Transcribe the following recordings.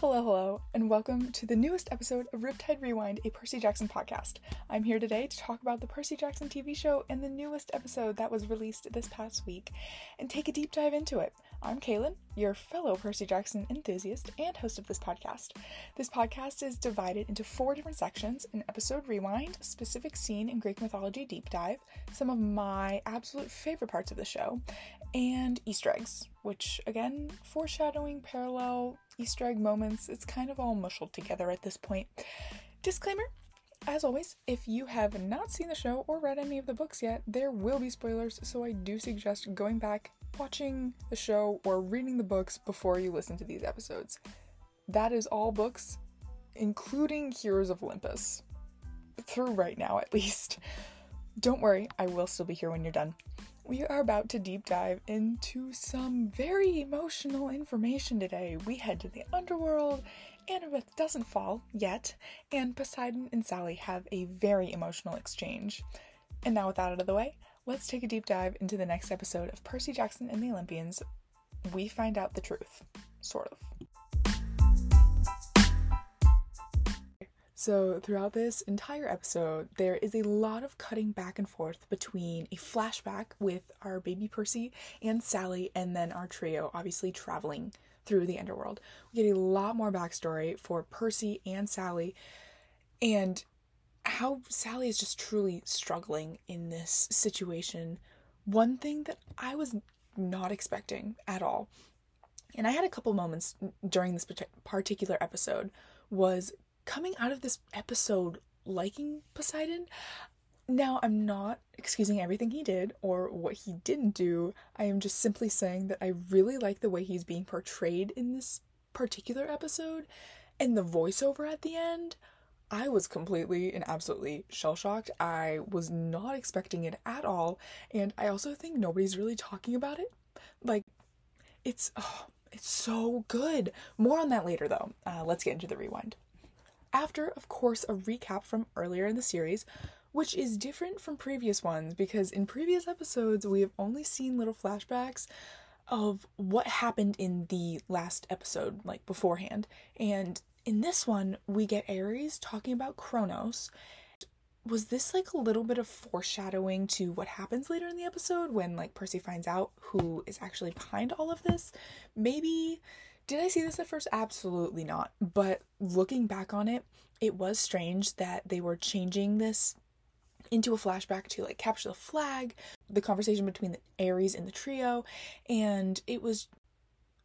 Hello, hello, and welcome to the newest episode of Riptide Rewind, a Percy Jackson podcast. I'm here today to talk about the Percy Jackson TV show and the newest episode that was released this past week and take a deep dive into it. I'm Cailyn, your fellow Percy Jackson enthusiast and host of this podcast. This podcast is divided into four different sections an episode rewind, specific scene in Greek mythology deep dive, some of my absolute favorite parts of the show, and Easter eggs, which again, foreshadowing, parallel, Easter egg moments, it's kind of all mushled together at this point. Disclaimer as always, if you have not seen the show or read any of the books yet, there will be spoilers, so I do suggest going back, watching the show, or reading the books before you listen to these episodes. That is all books, including Heroes of Olympus. Through right now, at least. Don't worry, I will still be here when you're done. We are about to deep dive into some very emotional information today. We head to the underworld. Annabeth doesn't fall yet, and Poseidon and Sally have a very emotional exchange. And now, with that out of the way, let's take a deep dive into the next episode of Percy Jackson and the Olympians. We find out the truth. Sort of. So, throughout this entire episode, there is a lot of cutting back and forth between a flashback with our baby Percy and Sally, and then our trio obviously traveling through the underworld. We get a lot more backstory for Percy and Sally, and how Sally is just truly struggling in this situation. One thing that I was not expecting at all, and I had a couple moments during this particular episode, was coming out of this episode liking Poseidon. Now, I'm not excusing everything he did or what he didn't do. I am just simply saying that I really like the way he's being portrayed in this particular episode and the voiceover at the end. I was completely and absolutely shell shocked. I was not expecting it at all, and I also think nobody's really talking about it. Like, it's oh, it's so good. More on that later, though. Uh, let's get into the rewind after, of course, a recap from earlier in the series, which is different from previous ones because in previous episodes we have only seen little flashbacks of what happened in the last episode, like beforehand. And in this one, we get Ares talking about Kronos. Was this like a little bit of foreshadowing to what happens later in the episode when like Percy finds out who is actually behind all of this? Maybe did I see this at first? Absolutely not. But looking back on it, it was strange that they were changing this into a flashback to like capture the flag, the conversation between the Ares and the trio, and it was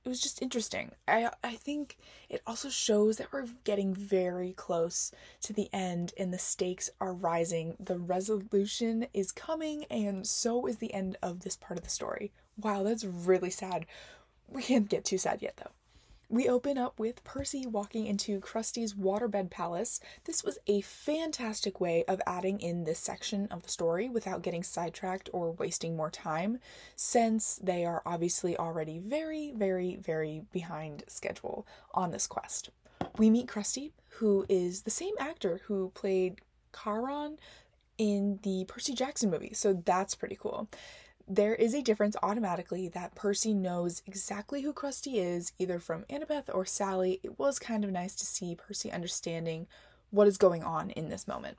it was just interesting. I I think it also shows that we're getting very close to the end and the stakes are rising. The resolution is coming and so is the end of this part of the story. Wow, that's really sad. We can't get too sad yet though. We open up with Percy walking into Crusty's waterbed palace. This was a fantastic way of adding in this section of the story without getting sidetracked or wasting more time, since they are obviously already very, very, very behind schedule on this quest. We meet Crusty, who is the same actor who played Charon in the Percy Jackson movie, so that's pretty cool there is a difference automatically that Percy knows exactly who Crusty is, either from Annabeth or Sally. It was kind of nice to see Percy understanding what is going on in this moment.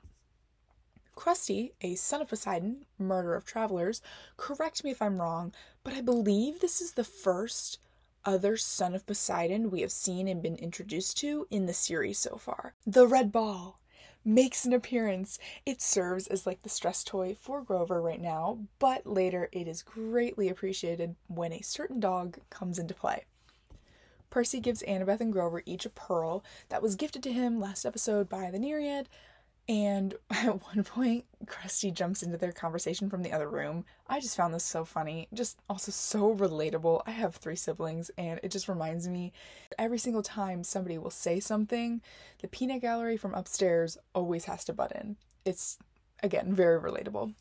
Crusty, a son of Poseidon, murder of travelers, correct me if I'm wrong, but I believe this is the first other son of Poseidon we have seen and been introduced to in the series so far. The Red Ball makes an appearance. It serves as like the stress toy for Grover right now, but later it is greatly appreciated when a certain dog comes into play. Percy gives Annabeth and Grover each a pearl that was gifted to him last episode by the Nereid, and at one point, Crusty jumps into their conversation from the other room. I just found this so funny, just also so relatable. I have three siblings, and it just reminds me every single time somebody will say something, the peanut gallery from upstairs always has to butt in. It's, again, very relatable.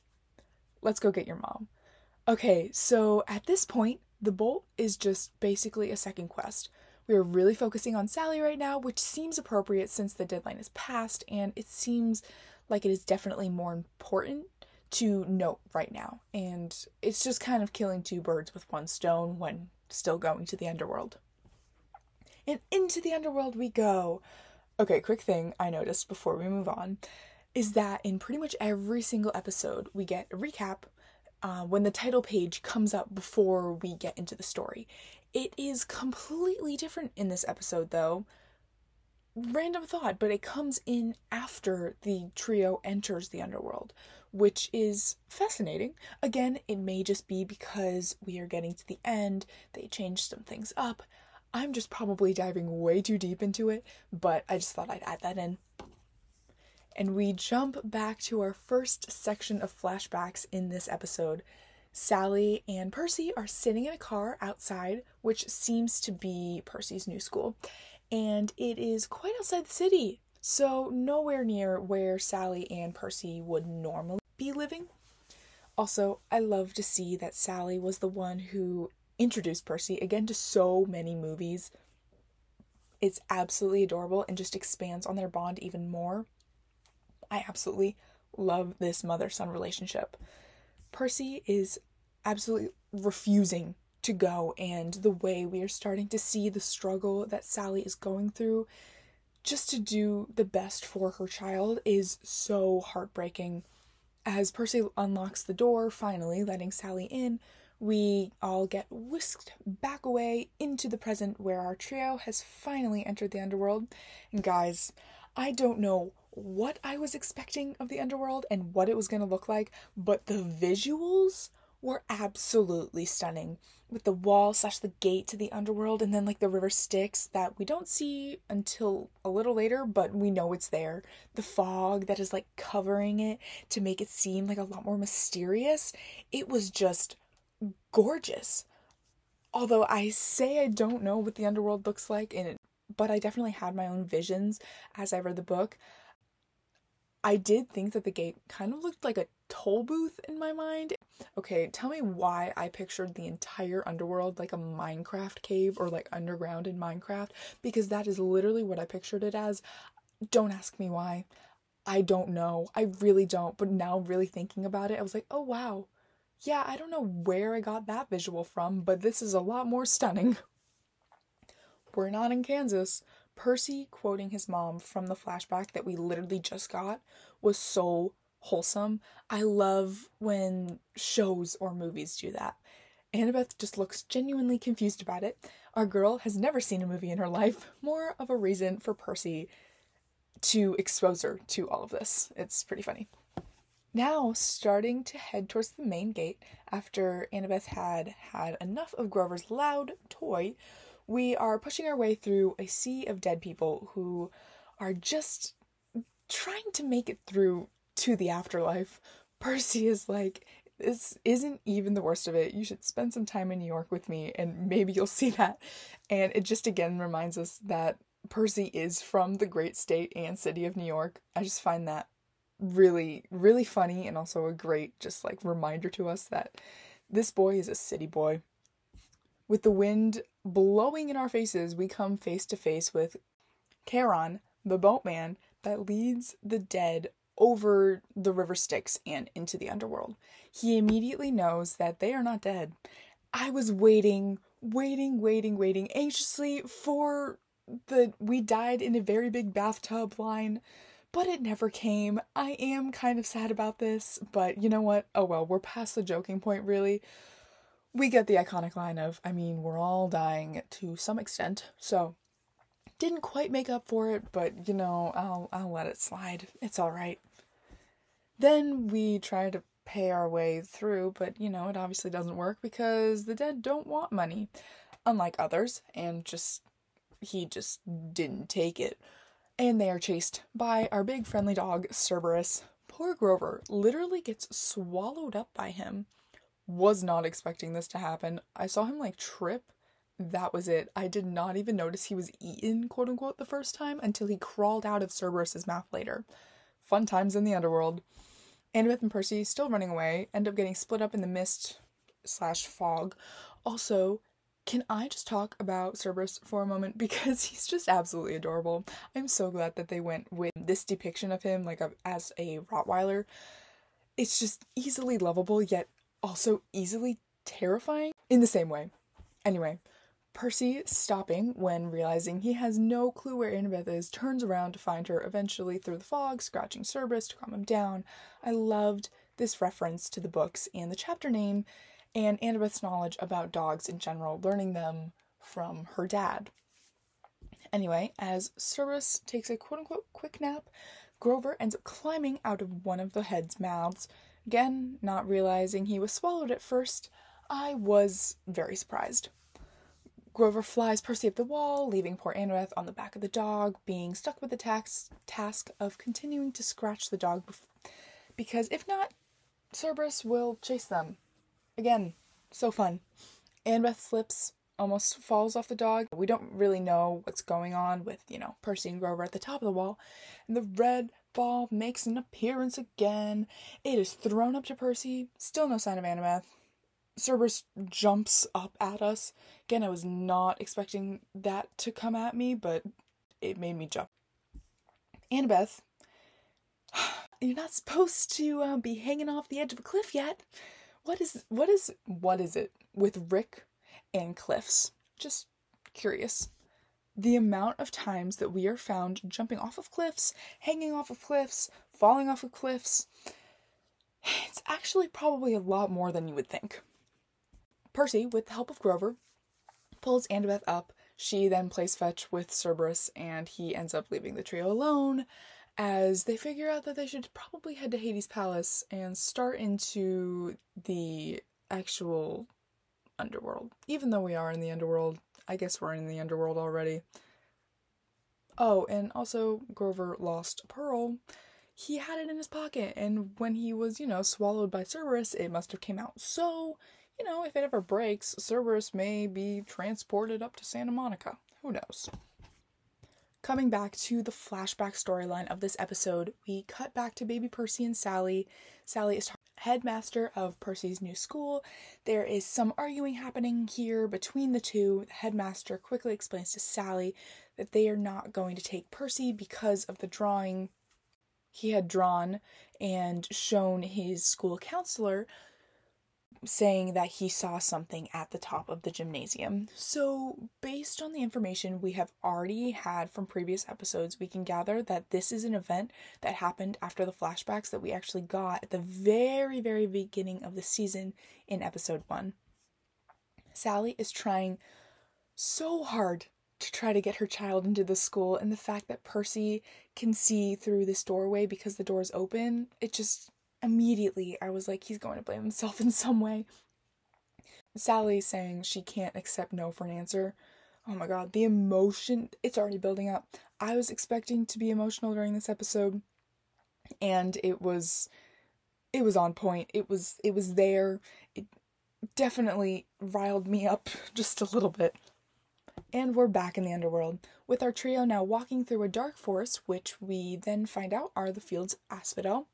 Let's go get your mom. Okay, so at this point, the bolt is just basically a second quest. We are really focusing on Sally right now, which seems appropriate since the deadline is passed, and it seems like it is definitely more important to note right now. And it's just kind of killing two birds with one stone when still going to the underworld. and into the underworld we go. Okay, quick thing I noticed before we move on is that in pretty much every single episode, we get a recap uh, when the title page comes up before we get into the story. It is completely different in this episode, though. Random thought, but it comes in after the trio enters the underworld, which is fascinating. Again, it may just be because we are getting to the end, they changed some things up. I'm just probably diving way too deep into it, but I just thought I'd add that in. And we jump back to our first section of flashbacks in this episode. Sally and Percy are sitting in a car outside, which seems to be Percy's new school, and it is quite outside the city, so nowhere near where Sally and Percy would normally be living. Also, I love to see that Sally was the one who introduced Percy again to so many movies. It's absolutely adorable and just expands on their bond even more. I absolutely love this mother son relationship. Percy is absolutely refusing to go, and the way we are starting to see the struggle that Sally is going through just to do the best for her child is so heartbreaking. As Percy unlocks the door, finally letting Sally in, we all get whisked back away into the present where our trio has finally entered the underworld. And guys, I don't know what I was expecting of the underworld and what it was going to look like, but the visuals were absolutely stunning. With the wall slash the gate to the underworld and then like the river Styx that we don't see until a little later but we know it's there. The fog that is like covering it to make it seem like a lot more mysterious. It was just gorgeous. Although i say i don't know what the underworld looks like and it, but i definitely had my own visions as i read the book I did think that the gate kind of looked like a toll booth in my mind. Okay, tell me why I pictured the entire underworld like a Minecraft cave or like underground in Minecraft because that is literally what I pictured it as. Don't ask me why. I don't know. I really don't. But now, really thinking about it, I was like, oh wow. Yeah, I don't know where I got that visual from, but this is a lot more stunning. We're not in Kansas. Percy quoting his mom from the flashback that we literally just got was so wholesome. I love when shows or movies do that. Annabeth just looks genuinely confused about it. Our girl has never seen a movie in her life. More of a reason for Percy to expose her to all of this. It's pretty funny. Now, starting to head towards the main gate after Annabeth had had enough of Grover's loud toy, we are pushing our way through a sea of dead people who are just trying to make it through to the afterlife. Percy is like, this isn't even the worst of it. You should spend some time in New York with me and maybe you'll see that. And it just again reminds us that Percy is from the great state and city of New York. I just find that really, really funny and also a great just like reminder to us that this boy is a city boy. With the wind blowing in our faces, we come face to face with Charon, the boatman that leads the dead over the river Styx and into the underworld. He immediately knows that they are not dead. I was waiting, waiting, waiting, waiting anxiously for the we died in a very big bathtub line, but it never came. I am kind of sad about this, but you know what? Oh well, we're past the joking point, really we get the iconic line of, I mean, we're all dying to some extent, so didn't quite make up for it, but you know, I'll I'll let it slide. It's all right. Then we try to pay our way through, but you know, it obviously doesn't work because the dead don't want money, unlike others, and just he just didn't take it. And they are chased by our big friendly dog, Cerberus. Poor Grover literally gets swallowed up by him was not expecting this to happen. I saw him like trip. That was it. I did not even notice he was eaten, quote unquote, the first time until he crawled out of Cerberus's mouth later. Fun times in the underworld. Annabeth and Percy, still running away, end up getting split up in the mist slash fog. Also, can I just talk about Cerberus for a moment because he's just absolutely adorable. I'm so glad that they went with this depiction of him like as a Rottweiler. It's just easily lovable yet also easily terrifying in the same way. Anyway, Percy, stopping when realizing he has no clue where Annabeth is, turns around to find her eventually through the fog, scratching Cerberus to calm him down. I loved this reference to the books and the chapter name and Annabeth's knowledge about dogs in general, learning them from her dad. Anyway, as Cerberus takes a quote unquote quick nap, Grover ends up climbing out of one of the head's mouths. Again, not realizing he was swallowed at first, I was very surprised. Grover flies Percy up the wall, leaving poor Annabeth on the back of the dog, being stuck with the tax- task of continuing to scratch the dog bef- because if not, Cerberus will chase them. Again, so fun. Annabeth slips, almost falls off the dog. We don't really know what's going on with, you know, Percy and Grover at the top of the wall. And the red ball makes an appearance again. It is thrown up to Percy. Still no sign of Annabeth. Cerberus jumps up at us. Again, I was not expecting that to come at me, but it made me jump. Annabeth, you're not supposed to uh, be hanging off the edge of a cliff yet. What is what is what is it with Rick and cliffs? Just curious. The amount of times that we are found jumping off of cliffs, hanging off of cliffs, falling off of cliffs, it's actually probably a lot more than you would think. Percy, with the help of Grover, pulls Annabeth up. She then plays fetch with Cerberus, and he ends up leaving the trio alone as they figure out that they should probably head to Hades Palace and start into the actual underworld. Even though we are in the underworld, I guess we're in the underworld already. Oh, and also Grover lost pearl. He had it in his pocket, and when he was, you know, swallowed by Cerberus, it must have came out. So you know, if it ever breaks, Cerberus may be transported up to Santa Monica. Who knows? Coming back to the flashback storyline of this episode, we cut back to baby Percy and Sally. Sally is headmaster of Percy's new school. There is some arguing happening here between the two. The headmaster quickly explains to Sally that they are not going to take Percy because of the drawing he had drawn and shown his school counselor saying that he saw something at the top of the gymnasium. So, based on the information we have already had from previous episodes, we can gather that this is an event that happened after the flashbacks that we actually got at the very, very beginning of the season in episode 1. Sally is trying so hard to try to get her child into the school, and the fact that Percy can see through this doorway because the door is open, it just immediately I was like, he's going to blame himself in some way. Sally saying she can't accept no for an answer. Oh my god, the emotion, it's already building up. I was expecting to be emotional during this episode and it was it was on point. It was it was there. It definitely riled me up just a little bit. And we're back in the underworld, with our trio now walking through a dark forest, which we then find out are the fields of Asphodel.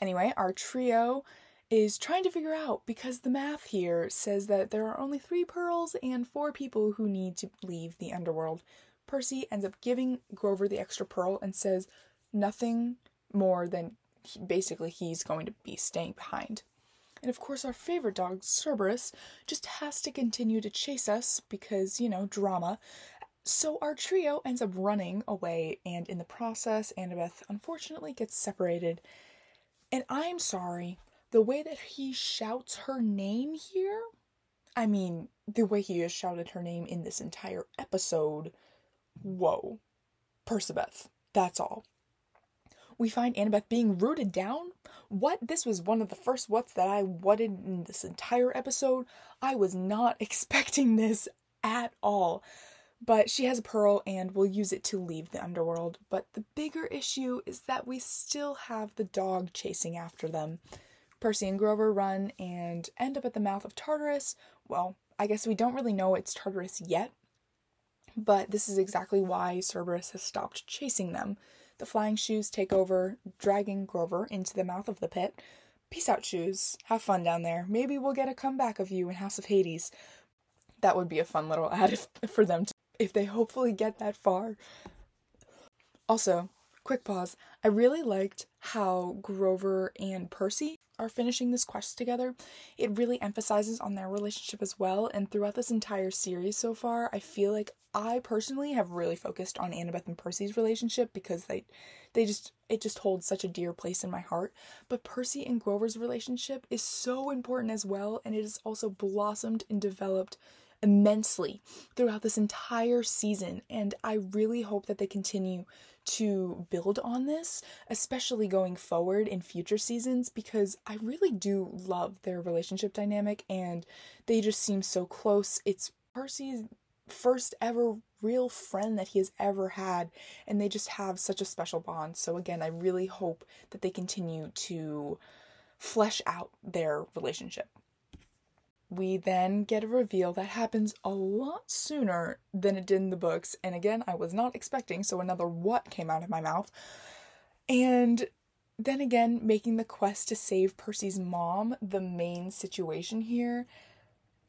Anyway, our trio is trying to figure out because the math here says that there are only three pearls and four people who need to leave the underworld. Percy ends up giving Grover the extra pearl and says nothing more than basically he's going to be staying behind. And of course, our favorite dog, Cerberus, just has to continue to chase us because, you know, drama. So our trio ends up running away, and in the process, Annabeth unfortunately gets separated and I'm sorry, the way that he shouts her name here, I mean, the way he has shouted her name in this entire episode, whoa. Percabeth, that's all. We find Annabeth being rooted down. What? This was one of the first what's that I whatted in this entire episode. I was not expecting this at all. But she has a pearl and will use it to leave the underworld. But the bigger issue is that we still have the dog chasing after them. Percy and Grover run and end up at the mouth of Tartarus. Well, I guess we don't really know it's Tartarus yet, but this is exactly why Cerberus has stopped chasing them. The flying shoes take over, dragging Grover into the mouth of the pit. Peace out, shoes. Have fun down there. Maybe we'll get a comeback of you in House of Hades. That would be a fun little ad if, for them to if they hopefully get that far. Also, quick pause. I really liked how Grover and Percy are finishing this quest together. It really emphasizes on their relationship as well, and throughout this entire series so far, I feel like I personally have really focused on Annabeth and Percy's relationship because they they just it just holds such a dear place in my heart. But Percy and Grover's relationship is so important as well, and it has also blossomed and developed immensely throughout this entire season. And I really hope that they continue to build on this, especially going forward in future seasons, because I really do love their relationship dynamic and they just seem so close. It's Percy's first ever real friend that he has ever had, and they just have such a special bond. So, again, I really hope that they continue to flesh out their relationship. We then get a reveal that happens a lot sooner than it did in the books, and again, I was not expecting, so another what came out of my mouth. And then again, making the quest to save Percy's mom the main situation here,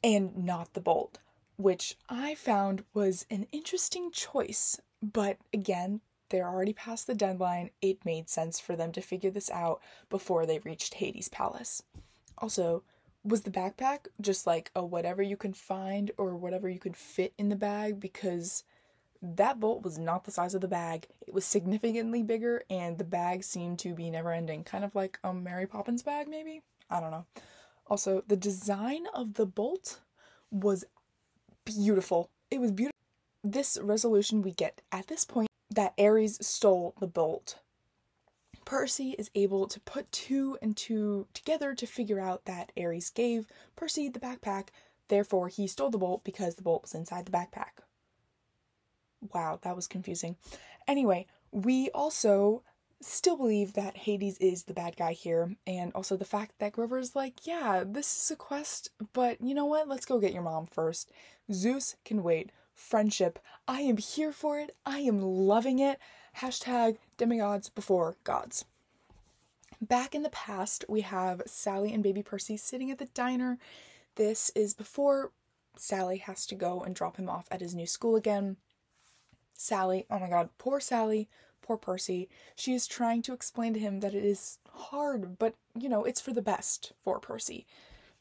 and not the bolt which I found was an interesting choice. But again, they're already past the deadline. It made sense for them to figure this out before they reached Hades' palace. Also, was the backpack just like a whatever you can find or whatever you could fit in the bag? Because that bolt was not the size of the bag. It was significantly bigger, and the bag seemed to be never ending. Kind of like a Mary Poppins bag, maybe? I don't know. Also, the design of the bolt was beautiful. It was beautiful. This resolution we get at this point that Ares stole the bolt. Percy is able to put two and two together to figure out that Ares gave Percy the backpack, therefore, he stole the bolt because the bolt was inside the backpack. Wow, that was confusing. Anyway, we also still believe that Hades is the bad guy here, and also the fact that Grover's like, yeah, this is a quest, but you know what? Let's go get your mom first. Zeus can wait. Friendship. I am here for it. I am loving it. Hashtag demigods before gods. Back in the past, we have Sally and baby Percy sitting at the diner. This is before Sally has to go and drop him off at his new school again. Sally, oh my god, poor Sally, poor Percy. She is trying to explain to him that it is hard, but you know, it's for the best for Percy.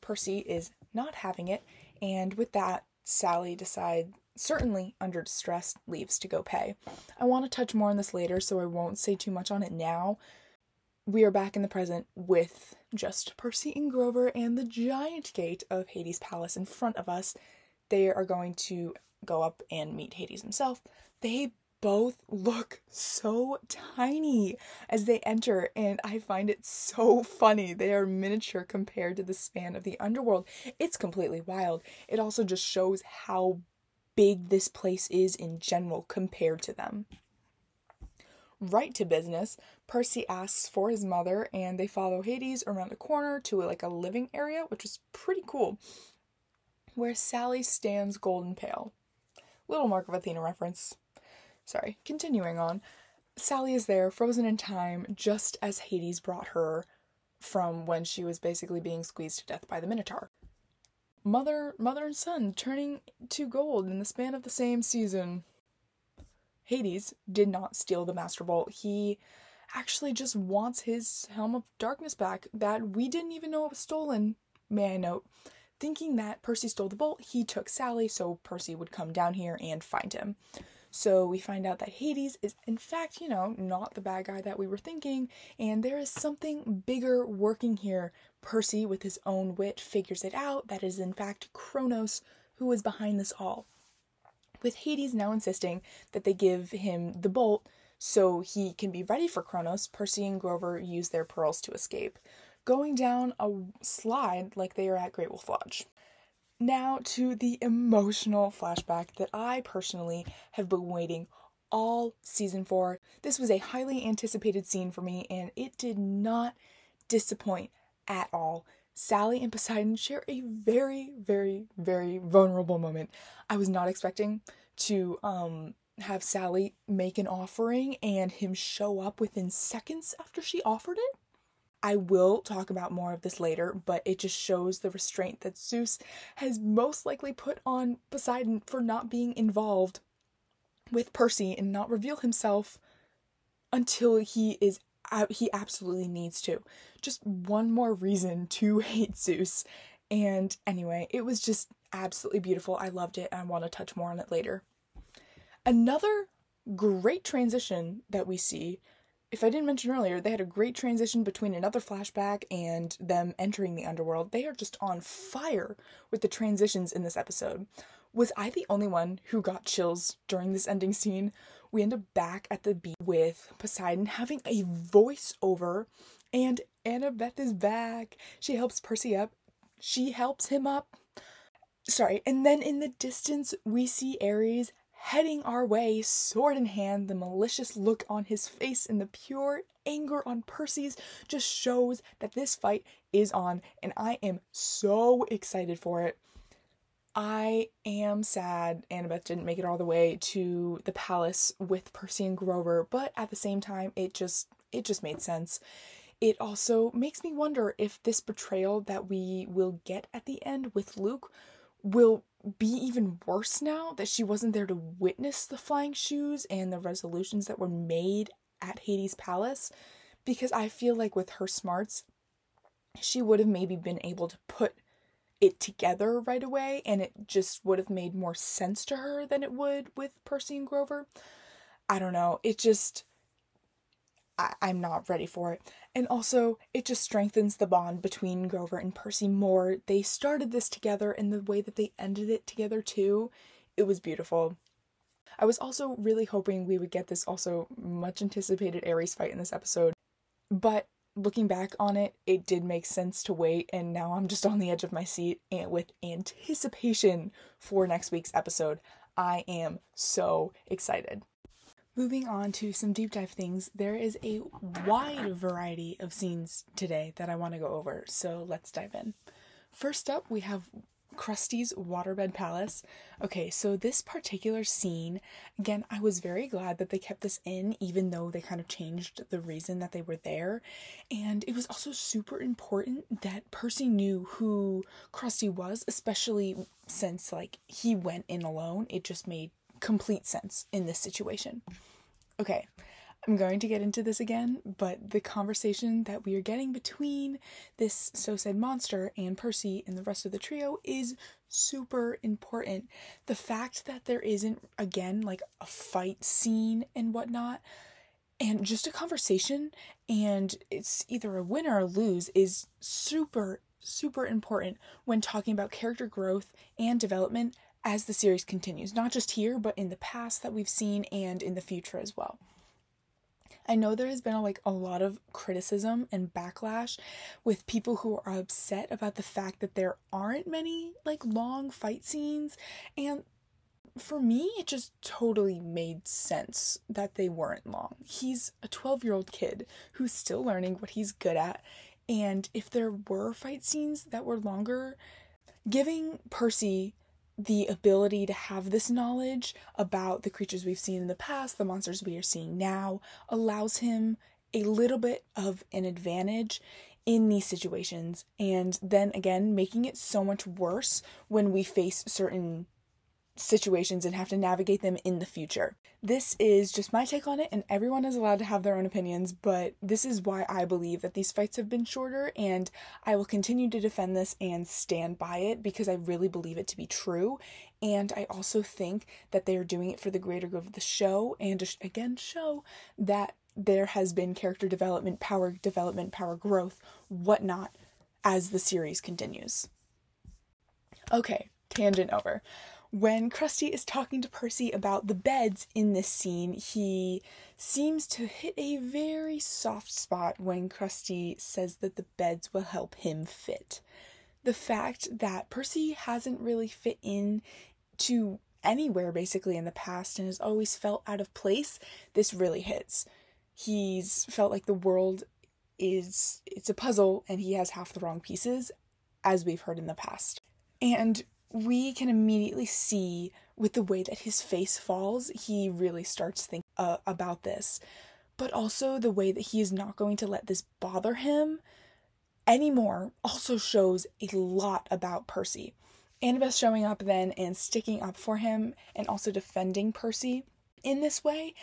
Percy is not having it, and with that, Sally decides, certainly under distress, leaves to go pay. I want to touch more on this later, so I won't say too much on it now. We are back in the present with just Percy and Grover and the giant gate of Hades' palace in front of us. They are going to go up and meet Hades himself. They both look so tiny as they enter, and I find it so funny. They are miniature compared to the span of the underworld. It's completely wild. It also just shows how big this place is in general compared to them. Right to business, Percy asks for his mother, and they follow Hades around the corner to like a living area, which is pretty cool, where Sally stands golden pale. Little Mark of Athena reference. Sorry, continuing on. Sally is there, frozen in time, just as Hades brought her from when she was basically being squeezed to death by the Minotaur. Mother, mother and son turning to gold in the span of the same season. Hades did not steal the Master Bolt. He actually just wants his Helm of Darkness back that we didn't even know it was stolen, may I note. Thinking that Percy stole the bolt, he took Sally so Percy would come down here and find him. So we find out that Hades is, in fact, you know, not the bad guy that we were thinking, and there is something bigger working here. Percy, with his own wit, figures it out that it is, in fact, Kronos who is behind this all. With Hades now insisting that they give him the bolt so he can be ready for Kronos, Percy and Grover use their pearls to escape, going down a slide like they are at Great Wolf Lodge. Now to the emotional flashback that I personally have been waiting all season for. This was a highly anticipated scene for me, and it did not disappoint at all. Sally and Poseidon share a very, very, very vulnerable moment. I was not expecting to um have Sally make an offering and him show up within seconds after she offered it. I will talk about more of this later, but it just shows the restraint that Zeus has most likely put on Poseidon for not being involved with Percy and not reveal himself until he is he absolutely needs to. Just one more reason to hate Zeus. And anyway, it was just absolutely beautiful. I loved it and I want to touch more on it later. Another great transition that we see, if I didn't mention earlier, they had a great transition between another flashback and them entering the underworld. They are just on fire with the transitions in this episode. Was I the only one who got chills during this ending scene? We end up back at the beach with Poseidon having a voiceover, and Annabeth is back. She helps Percy up. She helps him up. Sorry, and then in the distance, we see Ares heading our way, sword in hand. The malicious look on his face and the pure anger on Percy's just shows that this fight is on, and I am so excited for it. I am sad Annabeth didn't make it all the way to the palace with Percy and Grover, but at the same time it just it just made sense. It also makes me wonder if this betrayal that we will get at the end with Luke will be even worse now that she wasn't there to witness the flying shoes and the resolutions that were made at Hades Palace because I feel like with her smarts she would have maybe been able to put it together right away and it just would have made more sense to her than it would with Percy and Grover. I don't know. It just I, I'm not ready for it. And also, it just strengthens the bond between Grover and Percy more. They started this together and the way that they ended it together too. It was beautiful. I was also really hoping we would get this also much anticipated Ares fight in this episode. But looking back on it, it did make sense to wait, and now I'm just on the edge of my seat and with anticipation for next week's episode. I am so excited. Moving on to some deep dive things, there is a wide variety of scenes today that I want to go over, so let's dive in. First up, we have Crusty's waterbed palace. Okay, so this particular scene, again, I was very glad that they kept this in, even though they kind of changed the reason that they were there. And it was also super important that Percy knew who Crusty was, especially since, like, he went in alone. It just made complete sense in this situation. Okay, I'm going to get into this again, but the conversation that we are getting between this so said monster and Percy and the rest of the trio is super important. The fact that there isn't, again, like a fight scene and whatnot, and just a conversation, and it's either a win or a lose, is super, super important when talking about character growth and development as the series continues, not just here, but in the past that we've seen and in the future as well. I know there has been a, like a lot of criticism and backlash with people who are upset about the fact that there aren't many like long fight scenes and for me it just totally made sense that they weren't long. He's a 12-year-old kid who's still learning what he's good at and if there were fight scenes that were longer giving Percy the ability to have this knowledge about the creatures we've seen in the past, the monsters we are seeing now, allows him a little bit of an advantage in these situations. And then again, making it so much worse when we face certain situations and have to navigate them in the future. This is just my take on it, and everyone is allowed to have their own opinions, but this is why I believe that these fights have been shorter, and I will continue to defend this and stand by it because I really believe it to be true. And I also think that they are doing it for the greater good of the show, and again, show that there has been character development, power development, power growth, whatnot, as the series continues. Okay, tangent over when Crusty is talking to Percy about the beds in this scene, he seems to hit a very soft spot when Crusty says that the beds will help him fit. The fact that Percy hasn't really fit in to anywhere basically in the past and has always felt out of place, this really hits. He's felt like the world is it's a puzzle and he has half the wrong pieces as we've heard in the past. And we can immediately see with the way that his face falls, he really starts thinking uh, about this. But also the way that he is not going to let this bother him anymore also shows a lot about Percy. Annabeth showing up then and sticking up for him and also defending Percy in this way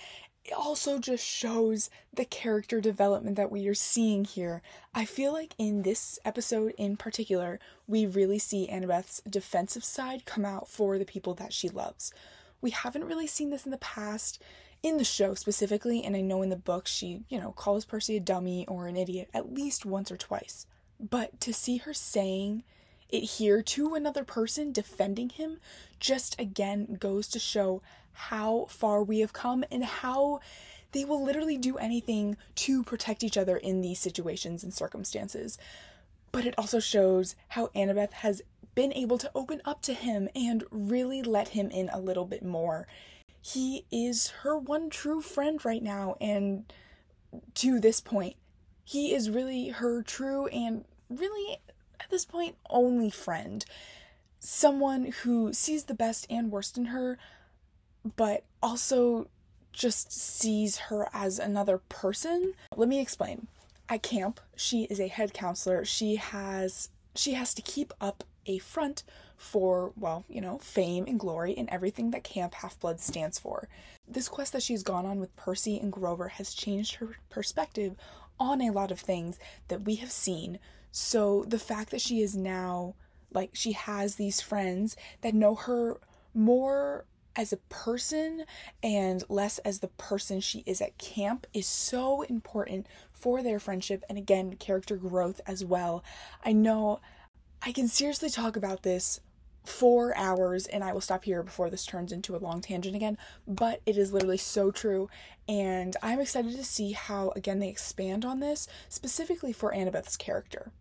it also just shows the character development that we are seeing here. I feel like in this episode in particular, we really see Annabeth's defensive side come out for the people that she loves. We haven't really seen this in the past in the show specifically, and I know in the book she, you know, calls Percy a dummy or an idiot at least once or twice. But to see her saying it here to another person defending him just again goes to show how far we have come and how they will literally do anything to protect each other in these situations and circumstances. But it also shows how Annabeth has been able to open up to him and really let him in a little bit more. He is her one true friend right now, and to this point, he is really her true and really, at this point, only friend. Someone who sees the best and worst in her, but also just sees her as another person. Let me explain. At camp, she is a head counselor. She has she has to keep up a front for, well, you know, fame and glory and everything that Camp Half Blood stands for. This quest that she's gone on with Percy and Grover has changed her perspective on a lot of things that we have seen. So the fact that she is now like she has these friends that know her more as a person and less as the person she is at camp is so important for their friendship and again character growth as well. I know I can seriously talk about this for hours and I will stop here before this turns into a long tangent again, but it is literally so true and I'm excited to see how again they expand on this specifically for Annabeth's character.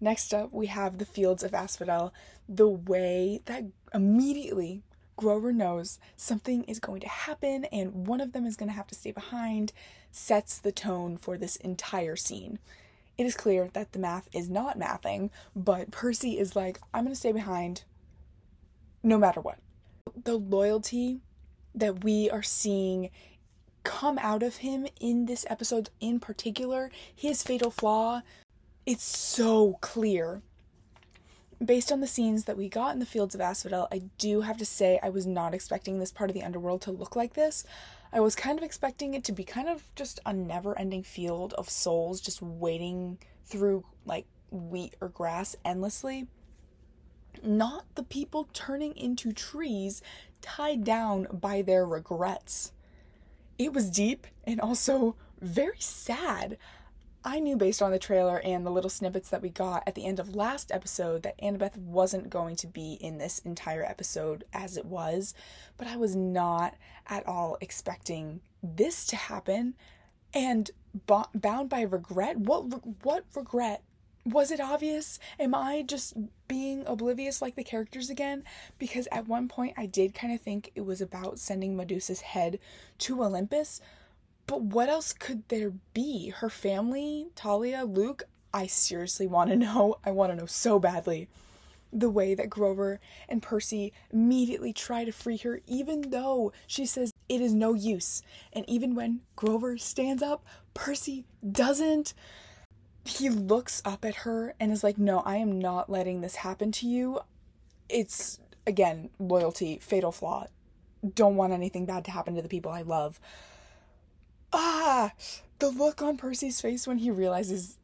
Next up, we have the Fields of Asphodel. The way that immediately Grover knows something is going to happen and one of them is going to have to stay behind, sets the tone for this entire scene. It is clear that the math is not mathing, but Percy is like, I'm going to stay behind no matter what. The loyalty that we are seeing come out of him in this episode in particular, his fatal flaw, it's so clear based on the scenes that we got in the fields of Asphodel, I do have to say I was not expecting this part of the underworld to look like this. I was kind of expecting it to be kind of just a never ending field of souls just waiting through like wheat or grass endlessly. Not the people turning into trees tied down by their regrets. It was deep and also very sad. I knew based on the trailer and the little snippets that we got at the end of last episode that Annabeth wasn't going to be in this entire episode as it was, but I was not at all expecting this to happen. And bo- bound by regret, what what regret? Was it obvious? Am I just being oblivious like the characters again? Because at one point I did kind of think it was about sending Medusa's head to Olympus, but what else could there be? Her family, Thalia, Luke? I seriously want to know. I want to know so badly. The way that Grover and Percy immediately try to free her, even though she says it is no use. And even when Grover stands up, Percy doesn't. He looks up at her and is like, No, I am not letting this happen to you. It's, again, loyalty, fatal flaw. Don't want anything bad to happen to the people I love ah, the look on Percy's face when he realizes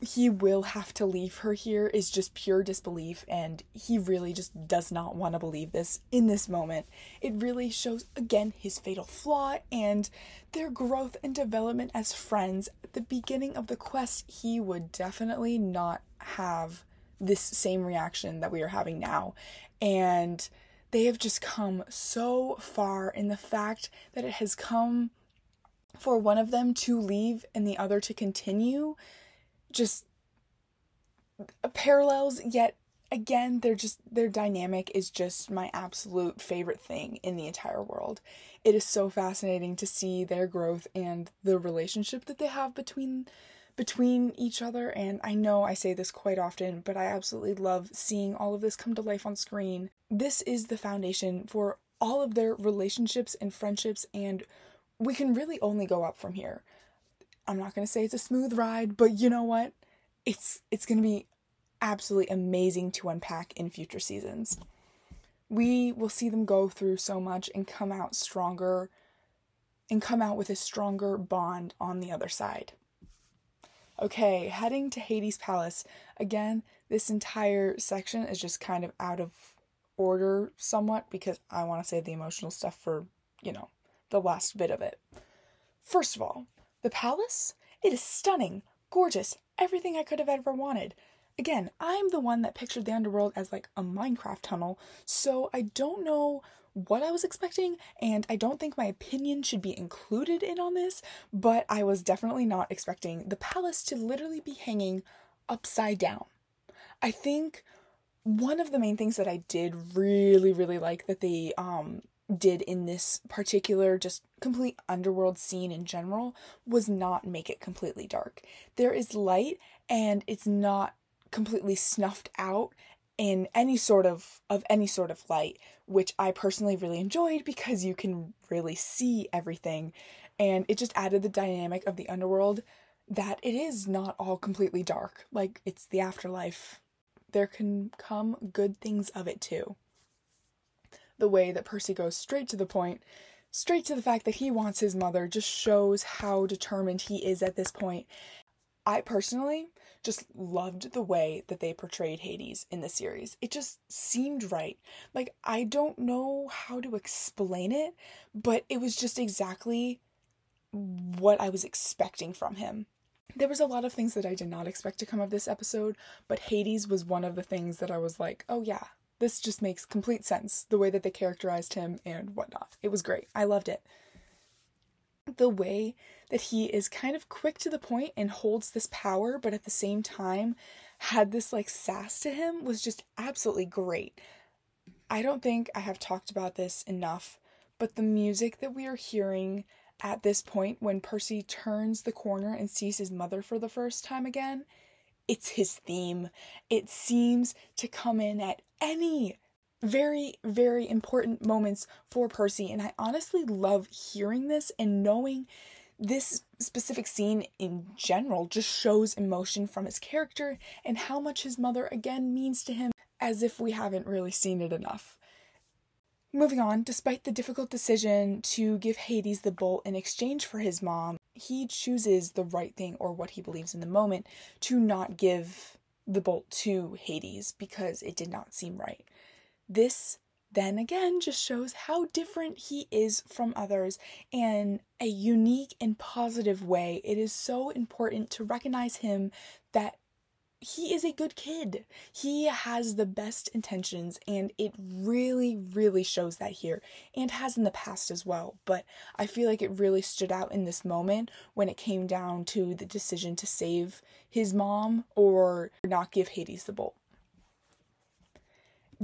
he will have to leave her here is just pure disbelief, and he really just does not want to believe this in this moment. It really shows again his fatal flaw and their growth and development as friends. At the beginning of the quest, he would definitely not have this same reaction that we are having now, and they have just come so far in the fact that it has come for one of them to leave and the other to continue just parallels yet again they're just their dynamic is just my absolute favorite thing in the entire world. It is so fascinating to see their growth and the relationship that they have between between each other and I know I say this quite often but I absolutely love seeing all of this come to life on screen. This is the foundation for all of their relationships and friendships and we can really only go up from here. I'm not going to say it's a smooth ride, but you know what? It's it's going to be absolutely amazing to unpack in future seasons. We will see them go through so much and come out stronger and come out with a stronger bond on the other side. Okay, heading to Hades' palace. Again, this entire section is just kind of out of order somewhat because I want to save the emotional stuff for, you know, the last bit of it. First of all, the palace, it is stunning, gorgeous, everything I could have ever wanted. Again, I'm the one that pictured the underworld as like a Minecraft tunnel, so I don't know what I was expecting, and I don't think my opinion should be included in on this, but I was definitely not expecting the palace to literally be hanging upside down. I think one of the main things that I did really, really like that they um did in this particular just complete underworld scene in general was not make it completely dark. There is light and it's not completely snuffed out in any sort of of any sort of light, which I personally really enjoyed because you can really see everything and it just added the dynamic of the underworld that it is not all completely dark. Like it's the afterlife. There can come good things of it too. The way that Percy goes straight to the point, straight to the fact that he wants his mother, just shows how determined he is at this point. I personally just loved the way that they portrayed Hades in the series. It just seemed right. Like, I don't know how to explain it, but it was just exactly what I was expecting from him. There was a lot of things that I did not expect to come of this episode, but Hades was one of the things that I was like, oh yeah, this just makes complete sense. The way that they characterized him and whatnot. It was great. I loved it the way that he is kind of quick to the point and holds this power, but at the same time had this like sass to him was just absolutely great. I don't think I have talked about this enough, but the music that we are hearing at this point when Percy turns the corner and sees his mother for the first time again, it's his theme. It seems to come in at any very, very important moments for Percy. And I honestly love hearing this and knowing this specific scene in general just shows emotion from his character and how much his mother again means to him, as if we haven't really seen it enough. Moving on, despite the difficult decision to give Hades the bolt in exchange for his mom, he chooses the right thing or what he believes in the moment to not give the bolt to Hades because it did not seem right. This then again just shows how different he is from others in a unique and positive way. It is so important to recognize him that he is a good kid. He has the best intentions, and it really, really shows that here and has in the past as well. But I feel like it really stood out in this moment when it came down to the decision to save his mom or not give Hades the bolt.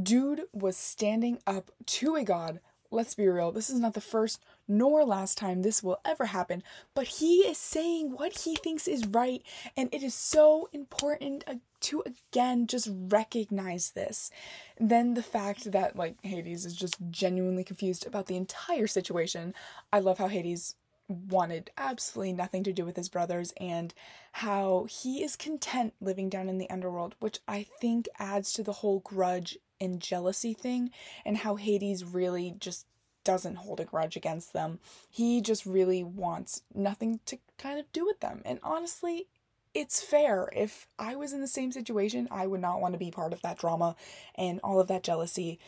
Dude was standing up to a god. Let's be real, this is not the first nor last time this will ever happen, but he is saying what he thinks is right, and it is so important to again just recognize this. Then the fact that, like, Hades is just genuinely confused about the entire situation. I love how Hades wanted absolutely nothing to do with his brothers and how he is content living down in the underworld, which I think adds to the whole grudge and jealousy thing and how Hades really just doesn't hold a grudge against them. He just really wants nothing to kind of do with them. And honestly, it's fair. If I was in the same situation, I would not want to be part of that drama and all of that jealousy.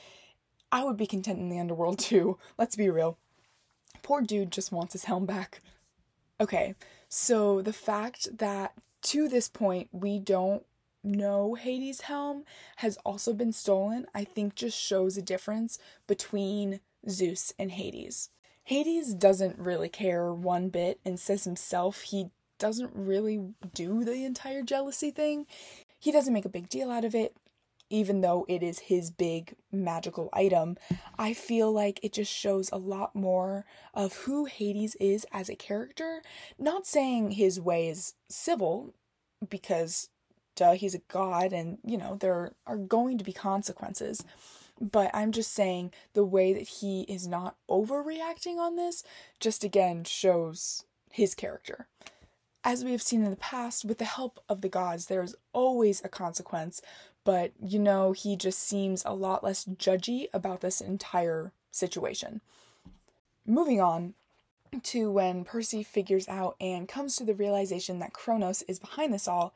I would be content in the underworld too. Let's be real. Poor dude just wants his helm back. Okay, so the fact that to this point we don't know Hades' helm has also been stolen, I think just shows a difference between Zeus and Hades. Hades doesn't really care one bit and says himself he doesn't really do the entire jealousy thing. He doesn't make a big deal out of it, even though it is his big magical item. I feel like it just shows a lot more of who Hades is as a character. Not saying his way is civil, because duh, he's a god and, you know, there are going to be consequences. But I'm just saying the way that he is not overreacting on this just again shows his character. As we have seen in the past, with the help of the gods, there is always a consequence, but you know, he just seems a lot less judgy about this entire situation. Moving on, to when Percy figures out and comes to the realization that Kronos is behind this all,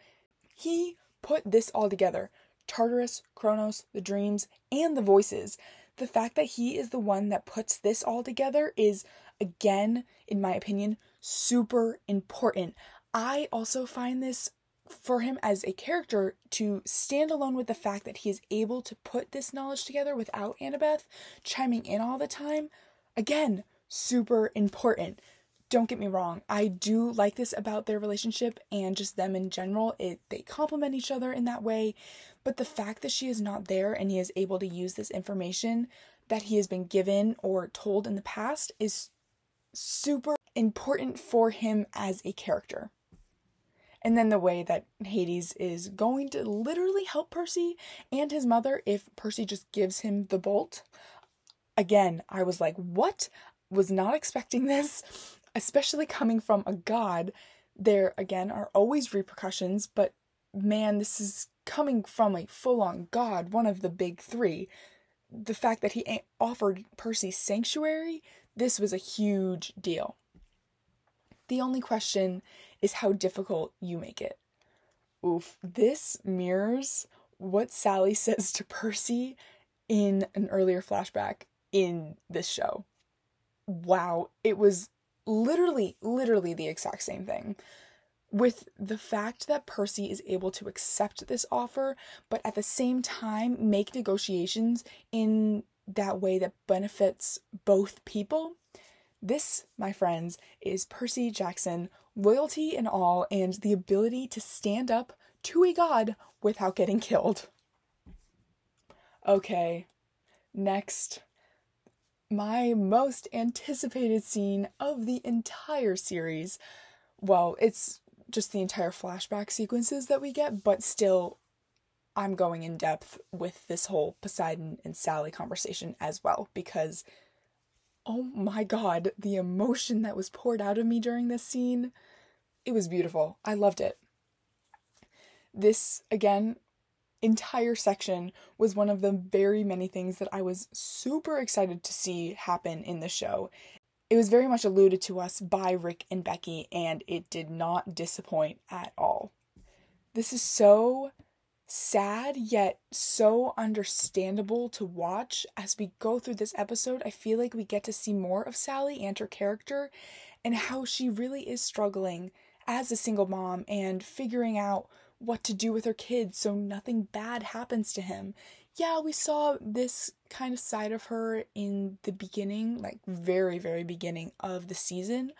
he put this all together Tartarus, Kronos, the dreams, and the voices. The fact that he is the one that puts this all together is, again, in my opinion, super important. I also find this for him as a character to stand alone with the fact that he is able to put this knowledge together without Annabeth chiming in all the time. Again, super important. Don't get me wrong, I do like this about their relationship and just them in general. It they complement each other in that way, but the fact that she is not there and he is able to use this information that he has been given or told in the past is super important for him as a character. And then the way that Hades is going to literally help Percy and his mother if Percy just gives him the bolt. Again, I was like, what? Was not expecting this, especially coming from a god. There, again, are always repercussions, but man, this is coming from a full on god, one of the big three. The fact that he offered Percy sanctuary, this was a huge deal. The only question is how difficult you make it. Oof, this mirrors what Sally says to Percy in an earlier flashback in this show. Wow, it was literally, literally the exact same thing. With the fact that Percy is able to accept this offer, but at the same time make negotiations in that way that benefits both people, this, my friends, is Percy Jackson loyalty and all, and the ability to stand up to a god without getting killed. Okay, next. My most anticipated scene of the entire series. Well, it's just the entire flashback sequences that we get, but still, I'm going in depth with this whole Poseidon and Sally conversation as well because oh my god, the emotion that was poured out of me during this scene, it was beautiful. I loved it. This, again, entire section was one of the very many things that I was super excited to see happen in the show. It was very much alluded to us by Rick and Becky, and it did not disappoint at all. This is so sad yet so understandable to watch as we go through this episode. I feel like we get to see more of Sally and her character and how she really is struggling as a single mom and figuring out what to do with her kids so nothing bad happens to him. Yeah, we saw this kind of side of her in the beginning, like very, very beginning of the season,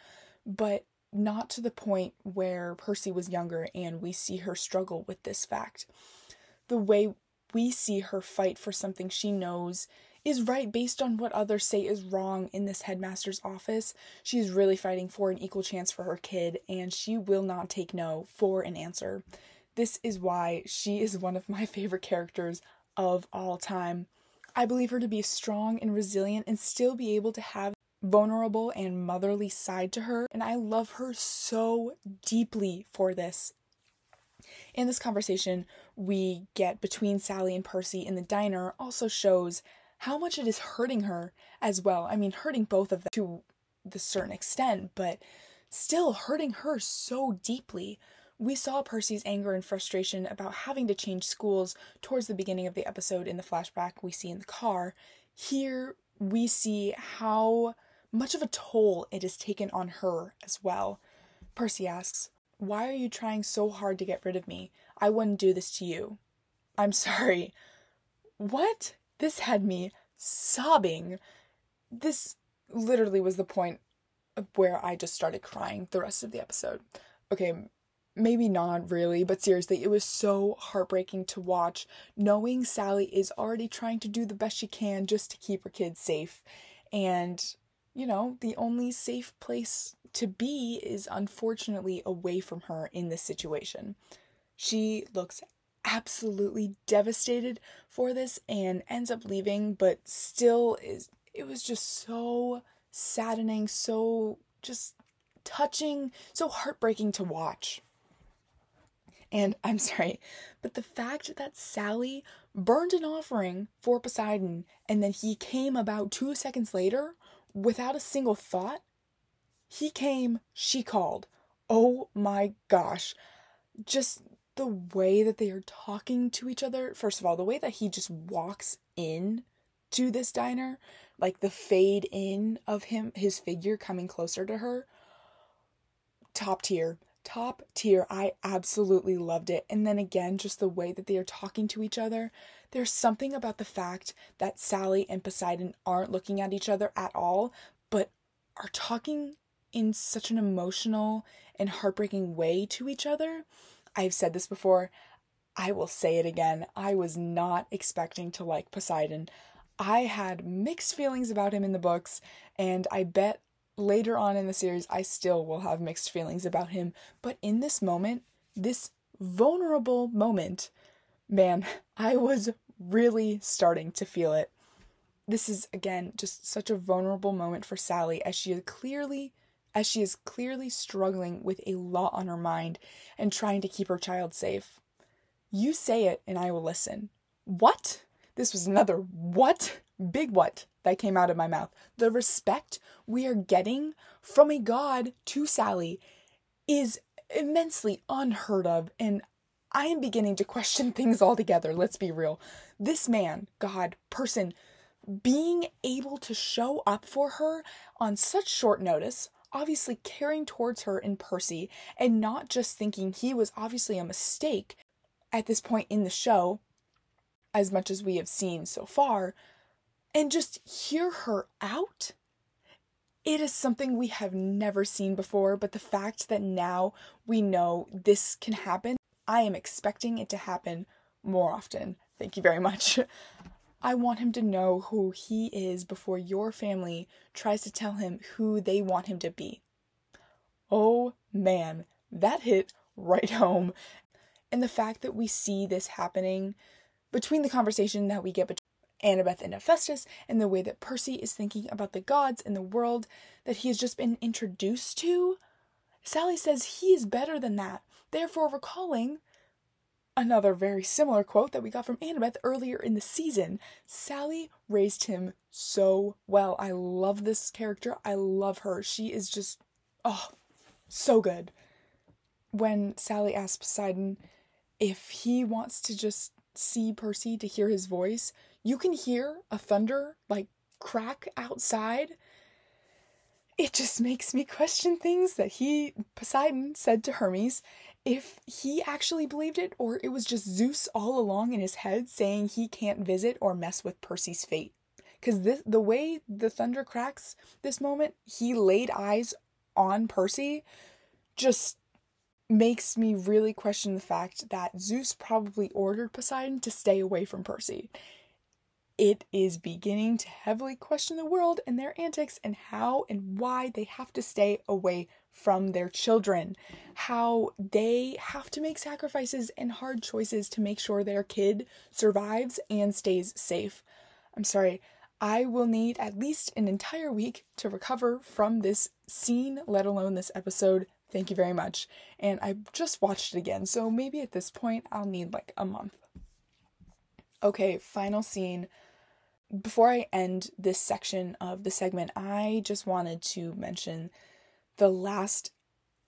but not to the point where Percy was younger and we see her struggle with this fact the way we see her fight for something she knows is right based on what others say is wrong in this headmaster's office. She's really fighting for an equal chance for her kid, and she will not take no for an answer. This is why she is one of my favorite characters of all time. I believe her to be strong and resilient and still be able to have a vulnerable and motherly side to her, and I love her so deeply for this. In this conversation we get between Sally and Percy in the diner also shows how much it is hurting her as well. I mean, hurting both of them to the certain extent, but still hurting her so deeply. We saw Percy's anger and frustration about having to change schools towards the beginning of the episode in the flashback we see in the car. Here we see how much of a toll it has taken on her as well. Percy asks, why are you trying so hard to get rid of me? I wouldn't do this to you. I'm sorry. What? This had me sobbing. This literally was the point where I just started crying the rest of the episode. Okay, maybe not really, but seriously, it was so heartbreaking to watch, knowing Sally is already trying to do the best she can just to keep her kids safe. And, you know, the only safe place to be is unfortunately away from her in this situation. She looks absolutely devastated for this and ends up leaving, but still is it was just so saddening, so just touching, so heartbreaking to watch. And I'm sorry, but the fact that Sally burned an offering for Poseidon and then he came about two seconds later without a single thought He came, she called. Oh my gosh. Just the way that they are talking to each other. First of all, the way that he just walks in to this diner, like the fade in of him, his figure coming closer to her. Top tier. Top tier. I absolutely loved it. And then again, just the way that they are talking to each other. There's something about the fact that Sally and Poseidon aren't looking at each other at all, but are talking in such an emotional and heartbreaking way to each other. I've said this before. I will say it again. I was not expecting to like Poseidon. I had mixed feelings about him in the books, and I bet later on in the series I still will have mixed feelings about him. But in this moment, this vulnerable moment, man, I was really starting to feel it. This is again just such a vulnerable moment for Sally as she is clearly as she is clearly struggling with a lot on her mind and trying to keep her child safe. You say it and I will listen. What? This was another what? Big what that came out of my mouth. The respect we are getting from a god to Sally is immensely unheard of, and I am beginning to question things altogether. Let's be real. This man, God, person, being able to show up for her on such short notice, obviously caring towards her in Percy, and not just thinking he was obviously a mistake at this point in the show, as much as we have seen so far, and just hear her out. It is something we have never seen before, but the fact that now we know this can happen, I am expecting it to happen more often. Thank you very much. I want him to know who he is before your family tries to tell him who they want him to be. Oh man, that hit right home. And the fact that we see this happening between the conversation that we get between Annabeth and Hephaestus and the way that Percy is thinking about the gods and the world that he has just been introduced to, Sally says he is better than that, therefore recalling Another very similar quote that we got from Annabeth earlier in the season. Sally raised him so well. I love this character. I love her. She is just, oh, so good. When Sally asks Poseidon if he wants to just see Percy to hear his voice, you can hear a thunder like crack outside. It just makes me question things that he, Poseidon, said to Hermes if he actually believed it or it was just Zeus all along in his head saying he can't visit or mess with Percy's fate. Because the way the thunder cracks this moment, he laid eyes on Percy, just makes me really question the fact that Zeus probably ordered Poseidon to stay away from Percy. It is beginning to heavily question the world and their antics and how and why they have to stay away from their children, how they have to make sacrifices and hard choices to make sure their kid survives and stays safe. I'm sorry, I will need at least an entire week to recover from this scene, let alone this episode. Thank you very much. And I just watched it again, so maybe at this point I'll need like a month. Okay, final scene. Before I end this section of the segment, I just wanted to mention the last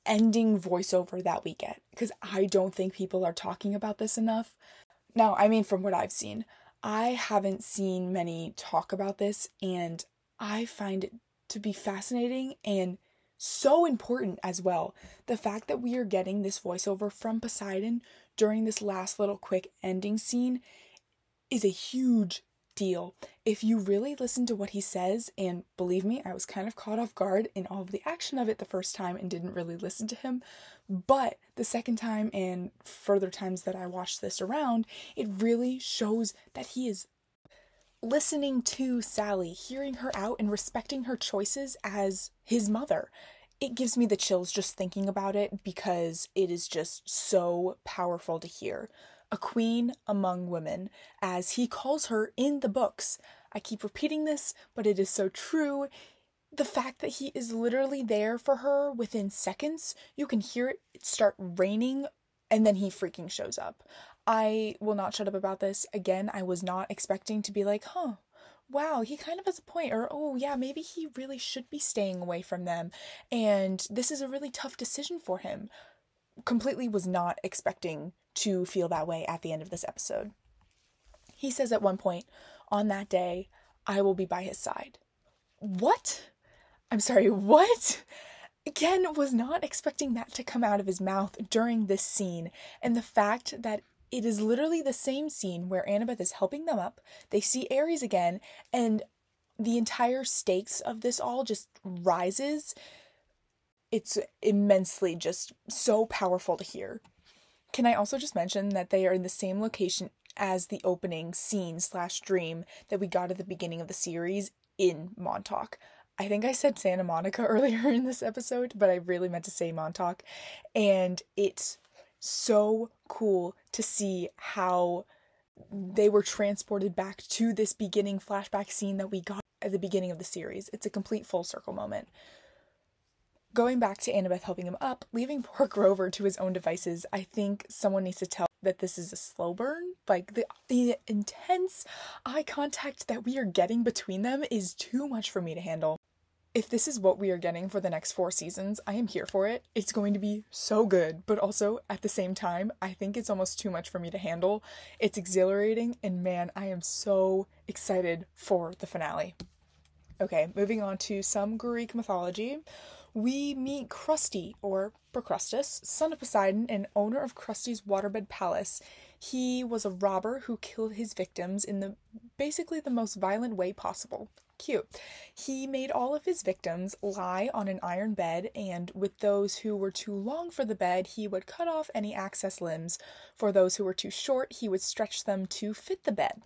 ending voiceover that we get because I don't think people are talking about this enough. Now, I mean, from what I've seen, I haven't seen many talk about this, and I find it to be fascinating and so important as well. The fact that we are getting this voiceover from Poseidon during this last little quick ending scene is a huge deal. If you really listen to what he says, and believe me, I was kind of caught off guard in all of the action of it the first time and didn't really listen to him. But the second time and further times that I watched this around, it really shows that he is listening to Sally, hearing her out, and respecting her choices as his mother. It gives me the chills just thinking about it because it is just so powerful to hear a queen among women, as he calls her in the books. I keep repeating this, but it is so true. The fact that he is literally there for her within seconds, you can hear it start raining, and then he freaking shows up. I will not shut up about this. Again, I was not expecting to be like, huh, wow, he kind of has a point, or oh, yeah, maybe he really should be staying away from them, and this is a really tough decision for him. Completely was not expecting to feel that way at the end of this episode. He says at one point, on that day, I will be by his side. What? I'm sorry, what? Ken was not expecting that to come out of his mouth during this scene, and the fact that it is literally the same scene where Annabeth is helping them up. They see Ares again, and the entire stakes of this all just rises. It's immensely just so powerful to hear. Can I also just mention that they are in the same location as the opening scene slash dream that we got at the beginning of the series in Montauk. I think I said Santa Monica earlier in this episode, but I really meant to say Montauk. And it's so cool to see how they were transported back to this beginning flashback scene that we got at the beginning of the series. It's a complete full circle moment. Going back to Annabeth helping him up, leaving poor Grover to his own devices, I think someone needs to tell that this is a slow burn. Like the the intense eye contact that we are getting between them is too much for me to handle. If this is what we are getting for the next four seasons, I am here for it. It's going to be so good, but also at the same time, I think it's almost too much for me to handle. It's exhilarating, and man, I am so excited for the finale. Okay, moving on to some Greek mythology we meet Crusty, or Procrustes, son of Poseidon and owner of Crusty's waterbed palace. He was a robber who killed his victims in the basically the most violent way possible. Cute. He made all of his victims lie on an iron bed, and with those who were too long for the bed, he would cut off any access limbs. For those who were too short, he would stretch them to fit the bed,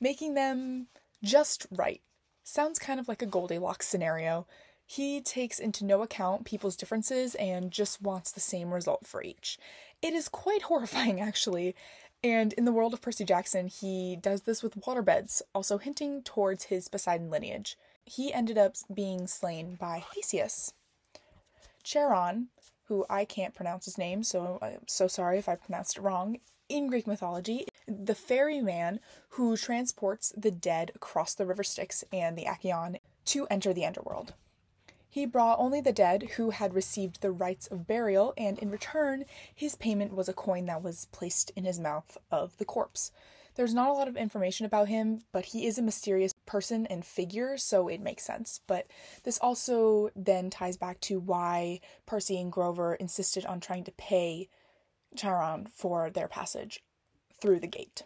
making them just right. Sounds kind of like a Goldilocks scenario. He takes into no account people's differences and just wants the same result for each. It is quite horrifying, actually. And in the world of Percy Jackson, he does this with waterbeds, also hinting towards his Poseidon lineage. He ended up being slain by Theseus. Charon, who I can't pronounce his name, so I'm so sorry if I pronounced it wrong, in Greek mythology, the ferryman who transports the dead across the river Styx and the Acheron to enter the underworld. He brought only the dead who had received the rites of burial, and in return, his payment was a coin that was placed in his mouth of the corpse. There's not a lot of information about him, but he is a mysterious person and figure, so it makes sense. But this also then ties back to why Percy and Grover insisted on trying to pay Charon for their passage through the gate.